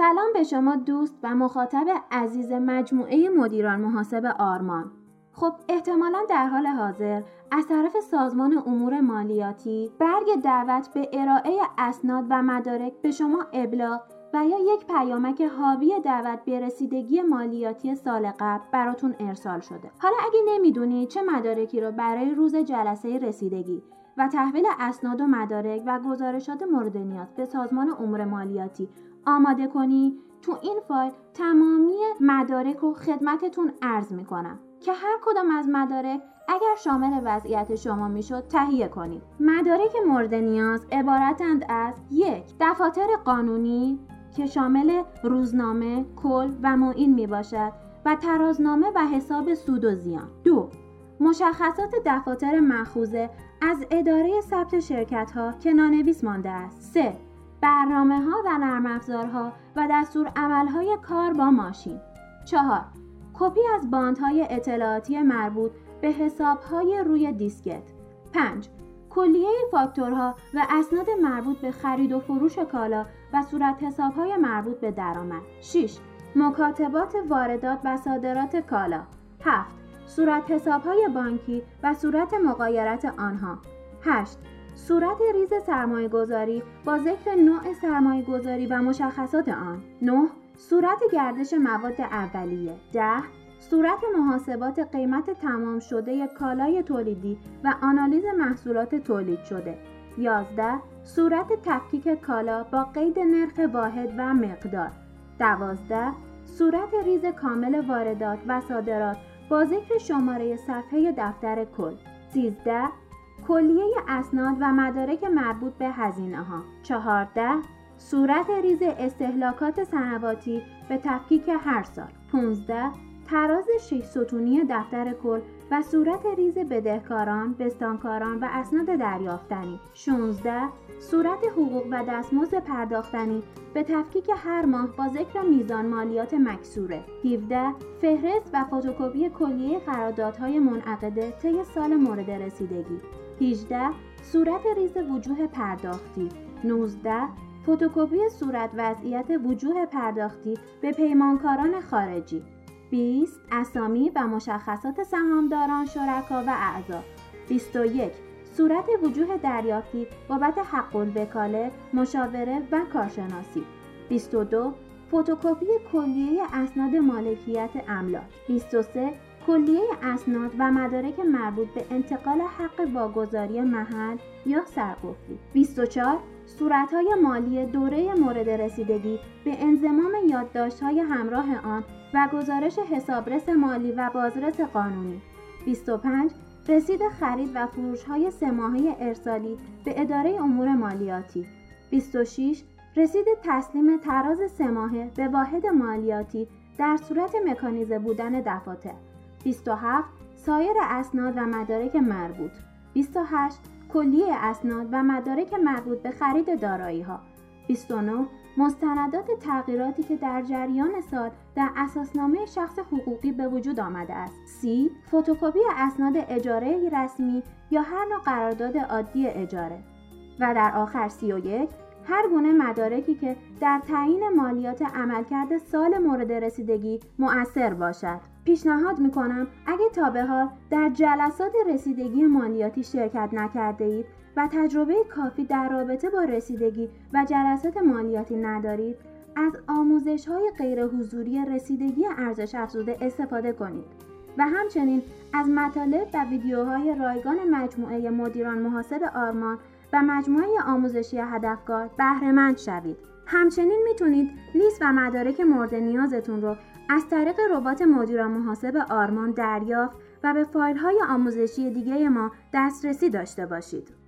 سلام به شما دوست و مخاطب عزیز مجموعه مدیران محاسب آرمان. خب احتمالا در حال حاضر از طرف سازمان امور مالیاتی برگ دعوت به ارائه اسناد و مدارک به شما ابلاغ و یا یک پیامک حاوی دعوت به رسیدگی مالیاتی سال قبل براتون ارسال شده. حالا اگه نمی‌دونید چه مدارکی رو برای روز جلسه رسیدگی و تحویل اسناد و مدارک و گزارشات مورد نیاز به سازمان امور مالیاتی آماده کنی تو این فایل تمامی مدارک رو خدمتتون عرض می‌کنم که هر کدام از مدارک اگر شامل وضعیت شما می‌شد تهیه کنید مدارک مورد نیاز عبارتند از یک دفاتر قانونی که شامل روزنامه، کل و معین می باشد و ترازنامه و حساب سود و زیان. دو مشخصات دفاتر مخوزه از اداره ثبت شرکت ها که نانویس مانده است. 3. برنامه ها و نرم افزارها و دستور های کار با ماشین. 4. کپی از باندهای اطلاعاتی مربوط به حسابهای روی دیسکت. 5. کلیه فاکتورها و اسناد مربوط به خرید و فروش کالا و صورت حسابهای مربوط به درآمد. 6. مکاتبات واردات و صادرات کالا. 7. صورت حسابهای بانکی و صورت مقایرت آنها. 8. صورت ریز سرمایه گذاری با ذکر نوع سرمایه گذاری و مشخصات آن. 9. صورت گردش مواد اولیه. 10. صورت محاسبات قیمت تمام شده کالای تولیدی و آنالیز محصولات تولید شده. 11. صورت تفکیک کالا با قید نرخ واحد و مقدار. 12. صورت ریز کامل واردات و صادرات با ذکر شماره صفحه دفتر کل 13 کلیه اسناد و مدارک مربوط به هزینه ها 14 صورت ریز استهلاکات سنواتی به تفکیک هر سال. 15 تراز 6 ستونی دفتر کل و صورت ریز بدهکاران، بستانکاران و اسناد دریافتنی. 16 صورت حقوق و دستمزد پرداختنی به تفکیک هر ماه با ذکر میزان مالیات مکسوره. 17 فهرست و فتوکپی کلیه قراردادهای منعقده طی سال مورد رسیدگی. 18 صورت ریز وجوه پرداختی. 19 فتوکپی صورت وضعیت وجوه پرداختی به پیمانکاران خارجی. 20 اسامی و مشخصات سهامداران شرکا و اعضا. 21 صورت وجوه دریافتی بابت حق الوکاله، مشاوره و کارشناسی. 22 فتوکپی کلیه اسناد مالکیت املاک. 23 کلیه اسناد و مدارک مربوط به انتقال حق واگذاری محل یا سرقفلی 24 صورتهای مالی دوره مورد رسیدگی به انضمام یادداشت‌های همراه آن و گزارش حسابرس مالی و بازرس قانونی. 25 رسید خرید و فروش های سه ماهه ارسالی به اداره امور مالیاتی. 26 رسید تسلیم تراز سه ماهه به واحد مالیاتی در صورت مکانیزه بودن دفاتر. 27 سایر اسناد و مدارک مربوط 28 کلیه اسناد و مدارک مربوط به خرید دارایی ها 29 مستندات تغییراتی که در جریان سال در اساسنامه شخص حقوقی به وجود آمده است. سی فتوکپی اسناد اجاره رسمی یا هر نوع قرارداد عادی اجاره. و در آخر سی و یک هر گونه مدارکی که در تعیین مالیات عملکرد سال مورد رسیدگی مؤثر باشد. پیشنهاد می‌کنم اگه تا به حال در جلسات رسیدگی مالیاتی شرکت نکرده اید و تجربه کافی در رابطه با رسیدگی و جلسات مالیاتی ندارید از آموزش های غیر حضوری رسیدگی ارزش افزوده استفاده کنید و همچنین از مطالب و ویدیوهای رایگان مجموعه مدیران محاسب آرمان و مجموعه آموزشی هدفگار بهرهمند شوید. همچنین می‌تونید لیست و مدارک مورد نیازتون رو از طریق ربات مدیران محاسب آرمان دریافت و به فایل های آموزشی دیگه ما دسترسی داشته باشید.